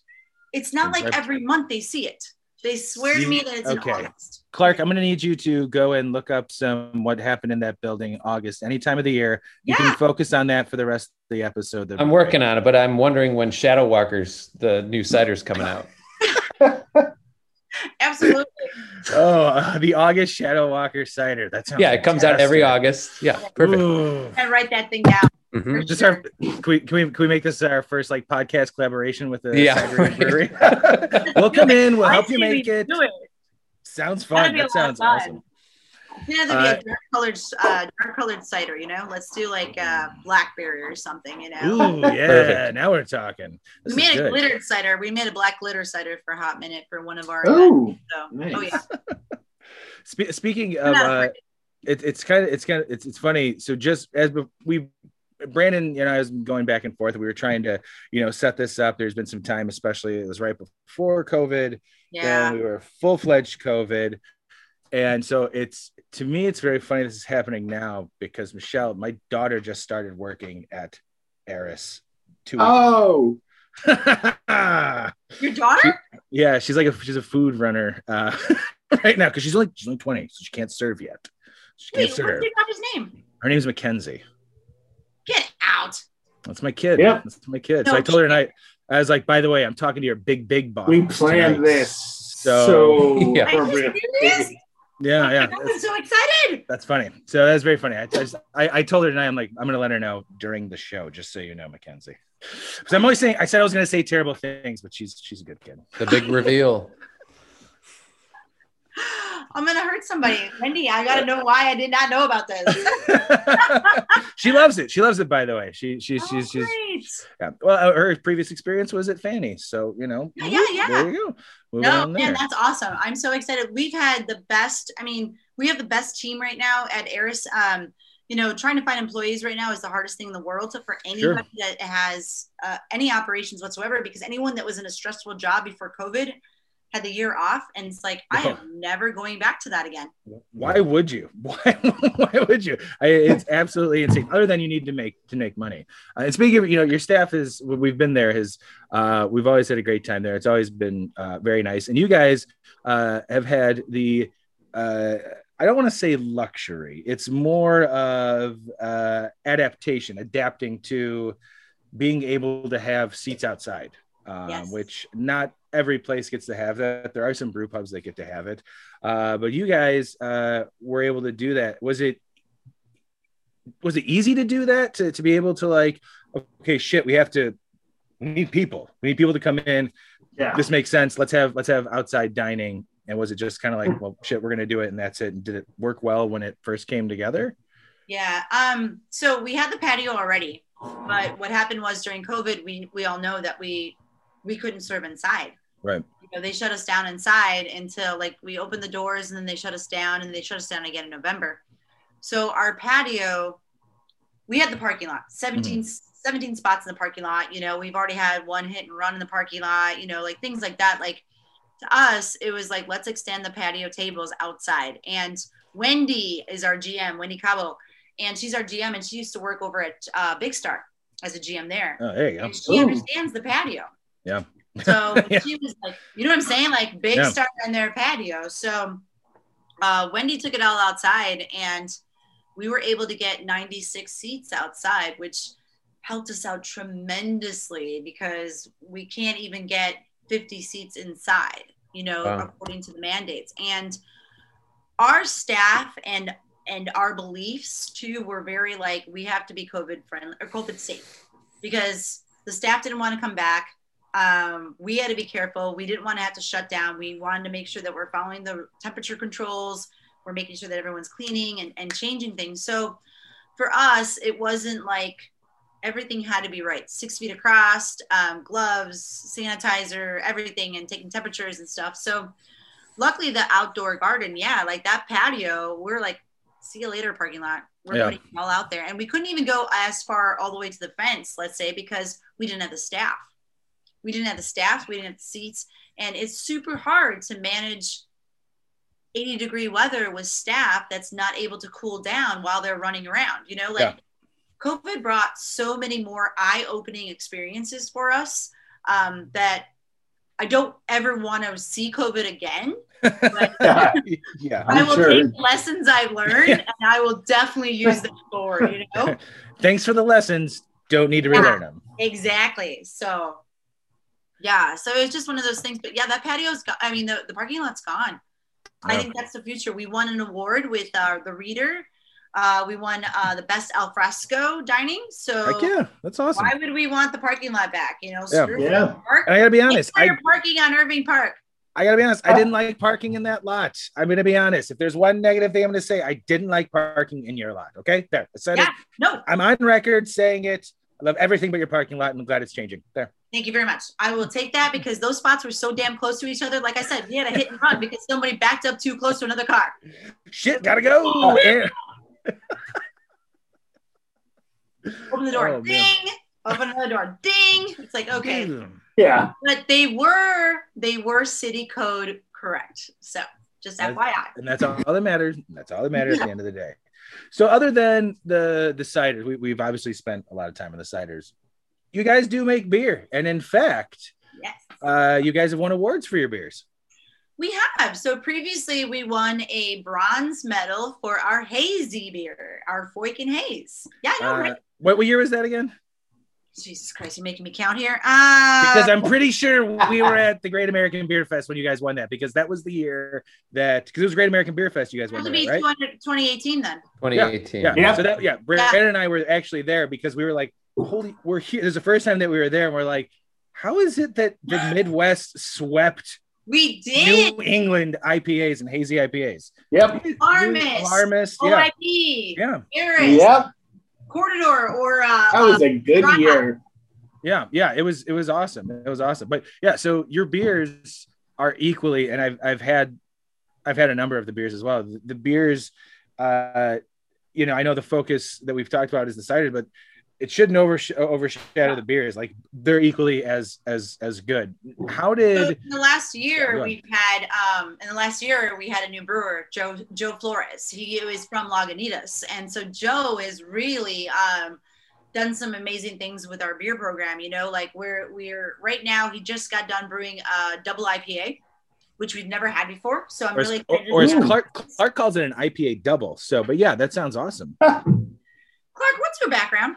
It's not like every month they see it. They swear to me that it's Okay. in August. Clark, I'm gonna need you to go and look up some what happened in that building in August, any time of the year. You Yeah. can focus on that for the rest of the episode. I'm working on it, but I'm wondering when Shadow Walkers, the new cider's coming out. Absolutely. Oh, uh, the August Shadow Walker cider. That sounds Yeah, it comes out every. August. Yeah, perfect. Ooh. And write that thing down. Mhm. Just our, can we, can we can we make this our first like podcast collaboration with the Yeah, cider brewery? we'll come in. We'll I help you make it. it. Sounds That'd fun. That sounds fun. awesome. Yeah, there'd be a dark colored, uh, dark colored cider. You know, let's do like uh, blackberry or something. You know, Ooh, yeah. Perfect. Now we're talking. we made is a glittered cider. We made a black glitter cider for a hot minute for one of our. events. Oh, So, nice. oh yeah, Spe- speaking of, uh, it, it's kind of, it's kind of, it's, it's funny. So just as be- we, Brandon, you know, I was going back and forth. We were trying to, you know, set this up. There's been some time, especially it was right before COVID. yeah. We were full fledged COVID. And so it's to me, it's very funny this is happening now because Michelle, my daughter, just started working at Eris. Two Oh, Your daughter? yeah, she's like a she's a food runner uh, right now because she's only she's only 20, so she can't serve yet. She can't Wait, serve. what's your daughter's name? Her name's Mackenzie. Get out. That's my kid. Yep. That's my kid. so I told her tonight, I was like, by the way, I'm talking to your big, big boss. we planned tonight." this So, so, Yeah. Are you yeah, oh yeah. I'm so excited. That's funny. So that's very funny. I, I, just- I, I told her tonight, I'm like, I'm gonna let her know during the show, just so you know, Mackenzie. Because I'm always saying, I said I was gonna say terrible things, but she's she's a good kid. The big reveal. I'm gonna hurt somebody. Wendy, I gotta know why I did not know about this. she loves it. She loves it. By the way, she she's Oh, she's she's yeah. Well, uh, her previous experience was at Fanny, so you know. Yeah, yeah, yeah. There you go. Moving No, man, that's awesome. I'm so excited. We've had the best. I mean, we have the best team right now at Eris. Um, you know, trying to find employees right now is the hardest thing in the world. So for anybody that has uh, any operations whatsoever, because anyone that was in a stressful job before COVID had the year off, and it's like I am never going back to that again. Why would you? Why, why would you? I, it's absolutely insane. Other than you need to make to make money. Uh, and speaking of, you know, your staff is we've been there. Has uh, we've always had a great time there. It's always been uh, very nice. And you guys uh, have had the uh, I don't want to say luxury. It's more of uh, adaptation, adapting to being able to have seats outside, um, Yes. which not every place gets to have that. There are some brew pubs that get to have it, uh, but you guys uh, were able to do that. Was it was it easy to do that to, to be able to like okay shit we have to we need people we need people to come in Yeah. this makes sense let's have let's have outside dining and was it just kind of like well shit we're gonna do it and that's it and did it work well when it first came together Yeah. Um, so we had the patio already, but what happened was during COVID, we we all know that we we couldn't serve inside. Right. You know, they shut us down inside until like we opened the doors and then they shut us down and they shut us down again in November. So our patio, we had the parking lot, 17, 17 spots in the parking lot. You know, we've already had one hit and run in the parking lot, you know, like things like that. Like to us, it was like, let's extend the patio tables outside. And Wendy is our GM, Wendy Cabo, and she's our GM, and she used to work over at uh, Big Star as a GM there. oh there you go And she Ooh. understands the patio. Yeah. So Yeah. she was like, you know what I'm saying? Like Big Yeah. Star and their patio. So uh, Wendy took it all outside, and we were able to get 96 seats outside, which helped us out tremendously because we can't even get 50 seats inside, you know, Wow. according to the mandates. And our staff and and our beliefs too were very like we have to be COVID friendly or COVID safe because the staff didn't want to come back. Um, we had to be careful. We didn't want to have to shut down. We wanted to make sure that we're following the temperature controls. We're making sure that everyone's cleaning and, and changing things. So for us, it wasn't like everything had to be right. Six feet across, um, gloves, sanitizer, everything, and taking temperatures and stuff. So luckily the outdoor garden, yeah, like that patio, we're like, see you later, parking lot. We're Yeah. putting all out there. And we couldn't even go as far all the way to the fence, let's say, because we didn't have the staff. We didn't have the staff, we didn't have the seats. And it's super hard to manage 80 degree weather with staff that's not able to cool down while they're running around. You know, like Yeah. COVID brought so many more eye opening experiences for us um, that I don't ever want to see COVID again. But Yeah. yeah I will sure. take lessons I've learned and I will definitely use them forward, you know? thanks for the lessons don't need to relearn them Exactly. So, yeah. So it's just one of those things. But yeah, that patio's got, I mean, the, the parking lot's gone. I think that's the future. We won an award with uh, the reader. Uh, we won uh, the best al fresco dining. So Heck yeah that's awesome why would we want the parking lot back? You know, Yeah. Yeah. and i gotta be honest i your parking on Irving Park. I gotta be honest. I didn't like parking in that lot. I'm gonna be honest. If there's one negative thing I'm gonna say, I didn't like parking in your lot. Okay, there. I said Yeah, it. no, I'm on record saying it. I love everything but your parking lot, and I'm glad it's changing. There. Thank you very much. I will take that because those spots were so damn close to each other. Like I said, we had a hit and run because somebody backed up too close to another car. Shit, gotta go. Oh, yeah. Open the door, Oh, man. ding. Open another door, ding. It's like okay, Yeah. but they were they were city code correct. So just That's- FYI. and that's all that matters. That's all that matters at the end of the day. So, other than the the ciders, we, we've obviously spent a lot of time on the ciders. You guys do make beer, and in fact, Yes. uh, you guys have won awards for your beers. We have. So previously we won a bronze medal for our hazy beer, our Foyken Haze. Yeah, I know, Uh, right? what, what year was that again? Jesus Christ, you're making me count here. Uh, Because I'm pretty sure we were at the Great American Beer Fest when you guys won that. Because that was the year that because it was Great American Beer Fest. You guys won it'll that, be right? 2018 then. 2018. Yeah. Yeah. So that yeah, Brandon and I were actually there because we were like, holy, we're here. This is the first time that we were there, and we're like, how is it that the Midwest swept We did. New England IPAs and hazy IPAs? Yep. Alarmist. Alarmist, yeah, OIP. yeah, Eris. Yep. Corridor or uh, That was a good Drama. year. yeah, yeah. It was it was awesome. It was awesome. But yeah, so your beers are equally, and I've I've had I've had a number of the beers as well. The, the beers, uh, you know, I know the focus that we've talked about is the cider, but it shouldn't oversh- overshadow the beers. Like they're equally as as as good. How So did in the last year, go we've had um, in the last year we had a new brewer, Joe Joe Flores. He was from Lagunitas, and so Joe has really um, done some amazing things with our beer program. You know, like we're we're right now. He just got done brewing a double IPA, which we've never had before. So I'm or, really or, or as Clark Clark calls it an IPA double. So, but yeah, that sounds awesome. Clark, what's your background?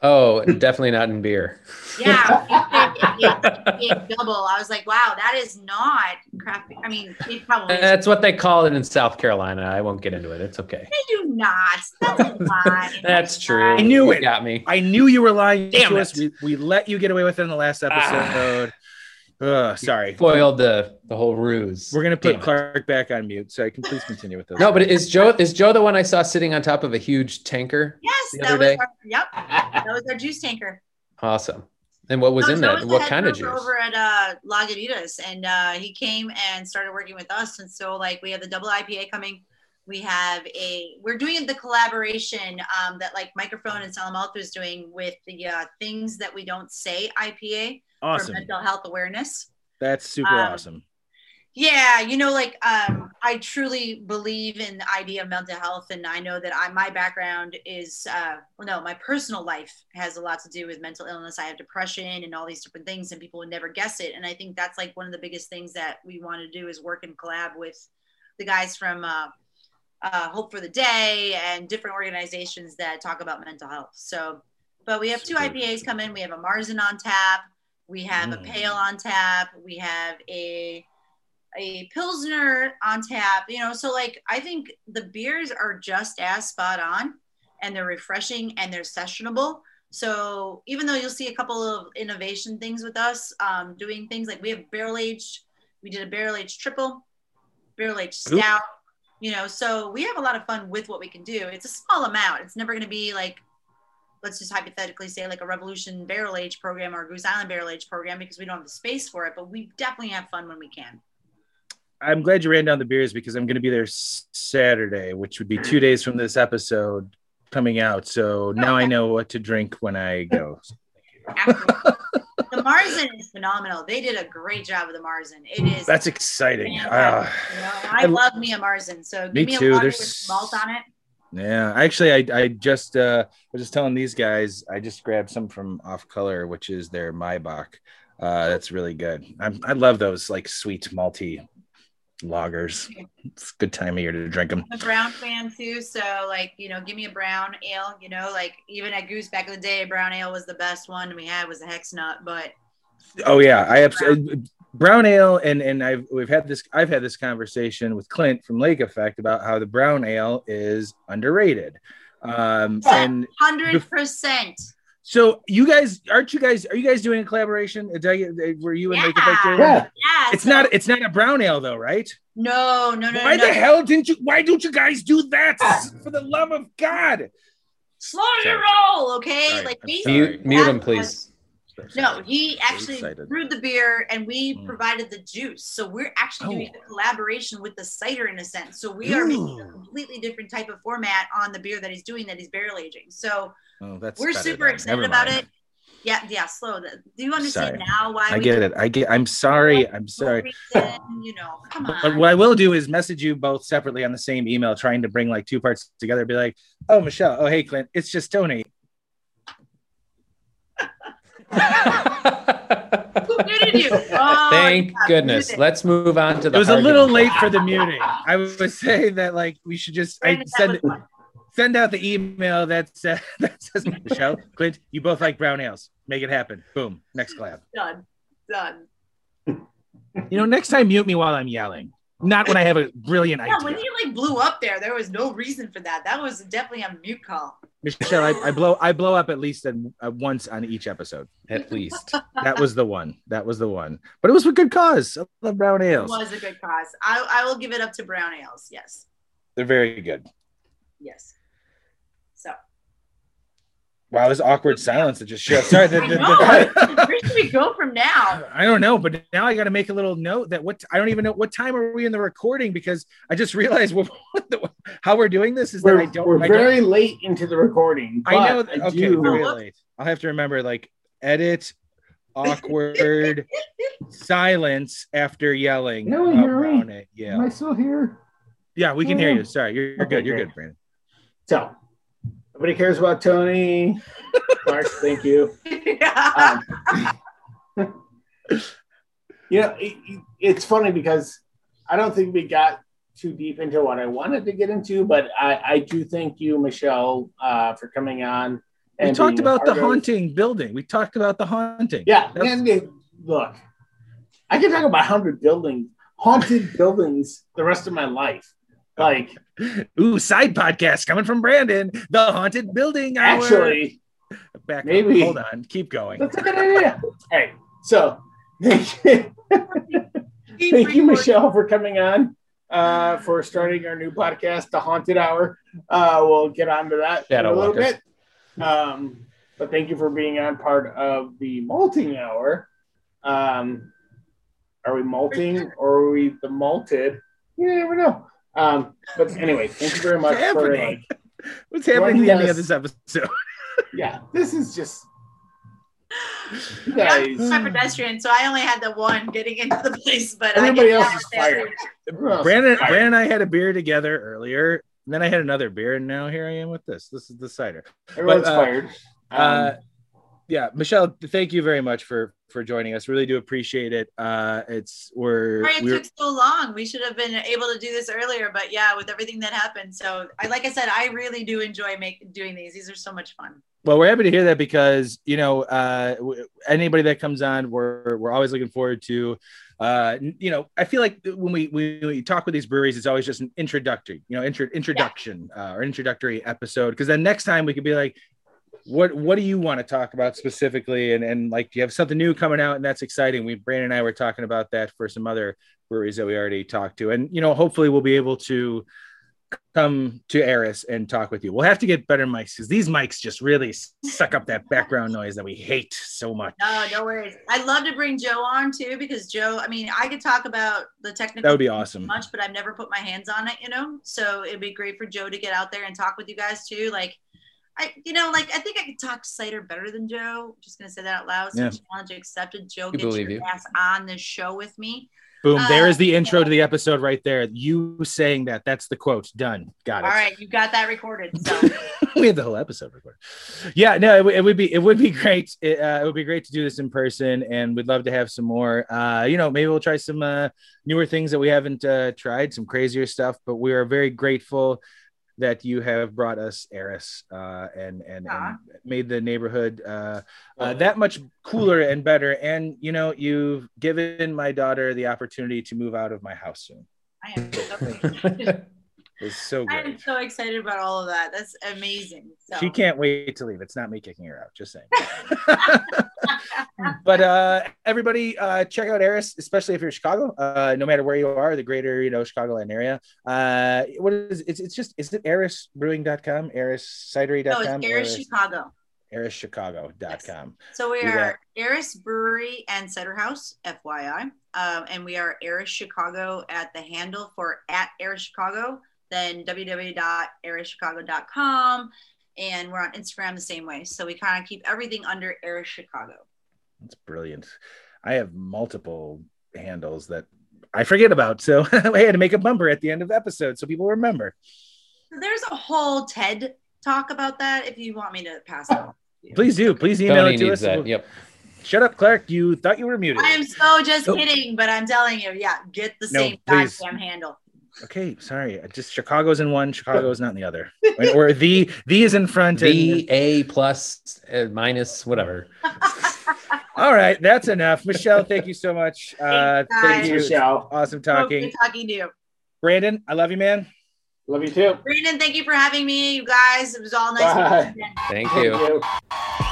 Oh, definitely not in beer. Yeah, IPA double. I was like, wow, that is not craft. I mean, it probably is. That's what they call it in South Carolina. I won't get into it. It's okay. They do not. That's a lie. That's true. I knew You. Got me. I knew you were lying Damn to it. us. We, we let you get away with it in the last ah. episode. Ugh, sorry. Foiled the the whole ruse. We're gonna put Damn it. Clark back on mute, so I can please continue with this. No, but is Joe is Joe the one I saw sitting on top of a huge tanker? Yes, the that other was day? our, yep, that was our juice tanker. Awesome. And what was So in Joe that? the What kind of juice? Over at uh, Lagunitas, and uh, he came and started working with us. And so, like, we have the double IPA coming. We have a we're doing the collaboration um, that like microphone and Salamalta is doing with the uh, things that we don't say IPA for awesome. mental health awareness. That's super Um, awesome. Yeah, you know, like um, I truly believe in the idea of mental health, and I know that I my background is uh, well, no, my personal life has a lot to do with mental illness. I have depression and all these different things, and people would never guess it. And I think that's like one of the biggest things that we want to do is work and collab with the guys from uh, uh, Hope for the Day and different organizations that talk about mental health. So, but we have two IPAs coming. We have a Marzen on tap. We have a Mm. Pale on tap. We have a a pilsner on tap you know so like i think the beers are just as spot on and they're refreshing and they're sessionable so even though you'll see a couple of innovation things with us um, doing things like we have barrel aged we did a barrel aged triple barrel aged Ooh. stout you know so we have a lot of fun with what we can do it's a small amount it's never going to be like let's just hypothetically say like a revolution barrel age program or a goose island barrel age program because we don't have the space for it but we definitely have fun when we can I'm glad you ran down the beers because I'm gonna be there Saturday, which would be two days from this episode coming out. So now I know what to drink when I go. The Marzen is phenomenal. They did a great job with the Marzen. It is. That's exciting. Ah. You know, I, I- love me a Marzen. So give Me me, a water There's- with malt on it. Yeah, actually, I I just uh, I was just telling these guys I just grabbed some from Off Color, which is their Maibock. Uh, that's really good. I'm, I love those like sweet malty lagers. It's a good time of year to drink them. I'm a brown fan too. So like you know, give me a brown ale. You know, like even at Goose back in the day, brown ale was the best one we had was a hex nut. But Oh yeah, I absolutely brown ale and and I've we've had this I've had this conversation with Clint from Lake Effect about how the brown ale is underrated. Um, and hundred percent. So you guys aren't you guys are you guys doing a collaboration? Did I, were you and Yeah. Lake Effect doing? Yeah. Yeah. It's so- not it's not a brown ale though, right? No, no, no, Why no. the hell didn't you? Why don't you guys do that? For the love of God! Slow Sorry. your roll, okay? Sorry, Like I'm we sorry. Mute, mute him, That please. No, he actually brewed the beer and we Mm. provided the juice. So we're actually doing Oh. a collaboration with the cider in a sense. So we are making a completely different type of format on the beer that he's doing that he's barrel aging. So Oh, that's we're super then. excited about it. Yeah, yeah, slow. Do you understand Sorry. now why I get it. I get. I'm sorry. I'm sorry. reason, you know, come But on. what I will do is message you both separately on the same email, trying to bring like two parts together. Be like, oh Michelle, oh hey Clint, it's just Tony. Who muted you? Oh, Thank yeah, goodness. muted. Let's move on to the. It was a argument. little late for the muting. I was saying that like we should just I Brandon, that send was fun. send out the email that says that says Michelle, Clint, you both like brown ales. Make it happen. Boom. Next collab. done. Done. You know, next time mute me while I'm yelling. Not when I have a brilliant Yeah, when idea. you like blew up there, there was no reason for that. That was definitely a mute call. Michelle, I, I blow I blow up at least an, uh, once on each episode. At least. That was the one. That was the one. But it was for good cause. I love brown It ales. was a good cause. I, I will give it up to brown ales. Yes. They're very good. Yes. So Wow, this awkward silence that just showed. Sorry, the, I the- the- where should we go from now? I don't know, but now I got to make a little note that what I don't even know what time are we in the recording because I just realized what, the, how we're doing this is We're, that I don't. we're I, don't very late into the recording. I know. but That, I okay, do- very late. I'll have to remember like edit awkward silence after yelling. No, we about hear me? brown ale. Yeah, Am I still here? yeah, we can hear oh. you. Sorry, you're, you're Okay, good. You're great. good, Brandon. So, nobody cares about Tony. Mark, thank you. Um, you know, it, it- it's funny because I don't think we got too deep into what I wanted to get into, but I, I do thank you, Michelle, uh, for coming on. We talked about the part of- haunting building. We talked about the haunting. Yeah, That's- and it- look, I can talk about haunted buildings, haunted buildings, the rest of my life. Like, Ooh, side podcast coming from Brandon. The haunted building. Hour. actually, back. maybe- Maybe. Hold on. Keep going. that's a good idea. Hey, so thank you, thank you. Michelle, for coming on. Uh, for starting our new podcast, The Haunted Hour. Uh, we'll get on to that in a little Walkers. bit. Um, but thank you for being on part of the malting hour. Um, are we malting or are we the malted? You never know. Um, but anyway, thank you very much What's for happening? like, What's happening at the end of this episode? yeah, this is just you I'm a pedestrian, so I only had the one getting into the place, but Everybody I else is fired. Everyone else is Brandon, fired. Brandon and I had a beer together earlier. And then I had another beer, and now here I am with this. This is the cider. Everyone's but, uh, fired. Um, Uh, yeah, Michelle, thank you very much for for joining us. Really do appreciate it. Uh, it's we're, Sorry it we're took so long. We should have been able to do this earlier, but yeah, with everything that happened. So, I like I said, I really do enjoy making doing these. These are so much fun. Well, we're happy to hear that because you know uh, anybody that comes on, we're we're always looking forward to. Uh, you know, I feel like when we, we we talk with these breweries, it's always just an introductory, you know, intro, introduction uh, or introductory episode. Because then next time we could be like, what what do you want to talk about specifically? And and like, do you have something new coming out? And that's exciting. We Brandon and I were talking about that for some other breweries that we already talked to, and you know, hopefully we'll be able to come to Eris and talk with you. We'll have to get better mics because these mics just really suck up that background noise that we hate so much. No, no worries. I'd love to bring Joe on too because Joe. I mean, I could talk about the technical. That would be awesome. Much, but I've never put my hands on it. You know, so it'd be great for Joe to get out there and talk with you guys too. Like. I, you know, like I think I could talk cider better than Joe. just gonna say that out loud. So Yeah. challenge accepted. Joe, get your you. ass on this show with me. Boom. Uh, there is the intro to the episode right there. You saying that. That's the quote. Done. Got it. All right, you got that recorded. So we had the whole episode recorded. Yeah, no, it, would- it would be it would be great. It, uh, it would be great to do this in person, and we'd love to have some more. Uh, you know, maybe we'll try some uh, newer things that we haven't uh, tried, some crazier stuff. But we are very grateful that you have brought us Eris uh, and, and Aw. and made the neighborhood uh, uh, that much cooler and better. And you know, you've given my daughter the opportunity to move out of my house soon. I am so was so I'm so excited about all of that. That's amazing. So. She can't wait to leave. It's not me kicking her out. Just saying. but uh, everybody, uh, check out Eris, especially if you're in Chicago. Uh, no matter where you are, the greater you know Chicagoland area. Uh, what is it's it's just is it erisbrewing.com, eriscidery.com, No, it's Eris Chicago. erischicago.com. So we are Eris Brewery and Cider House, FYI, um, and we are Eris Chicago at the handle for at Eris Chicago. Then www.erischicago.com, and we're on Instagram the same way. So we kind of keep everything under Eris Chicago. That's brilliant. I have multiple handles that I forget about, so I had to make a bumper at the end of the episode so people remember. There's a whole TED talk about that. If you want me to pass it. on. Please do. Please email Tony it to needs us. that. Yep. Shut up, Clark. You thought you were muted. I am so just Oh. kidding, but I'm telling you, yeah, get the No, same please. goddamn handle. Okay, sorry. Just Chicago's in one, Chicago's not in the other. or the the is in front. And, V A plus uh, minus whatever. all right, that's enough. Michelle, thank you so much. Uh, Thanks, thank you. Michelle. Awesome talking. good talking to you. Brandon, I love you, man. Love you too. Brandon, thank you for having me, you guys. It was all nice. Bye. Thank Thank you. you.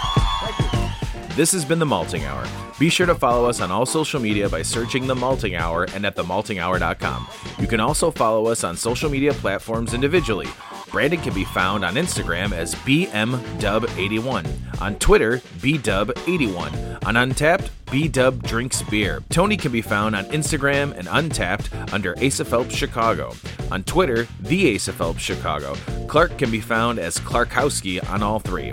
This has been The Malting Hour. Be sure to follow us on all social media by searching The Malting Hour and at themaltinghour.com. You can also follow us on social media platforms individually. Brandon can be found on Instagram as BMDub81, on Twitter, BDub81, on Untappd, BDub Drinks Beer. Tony can be found on Instagram and Untappd under Asa Phelps Chicago. On Twitter, The Asa Phelps Chicago. Clark can be found as Clarkowski on all three.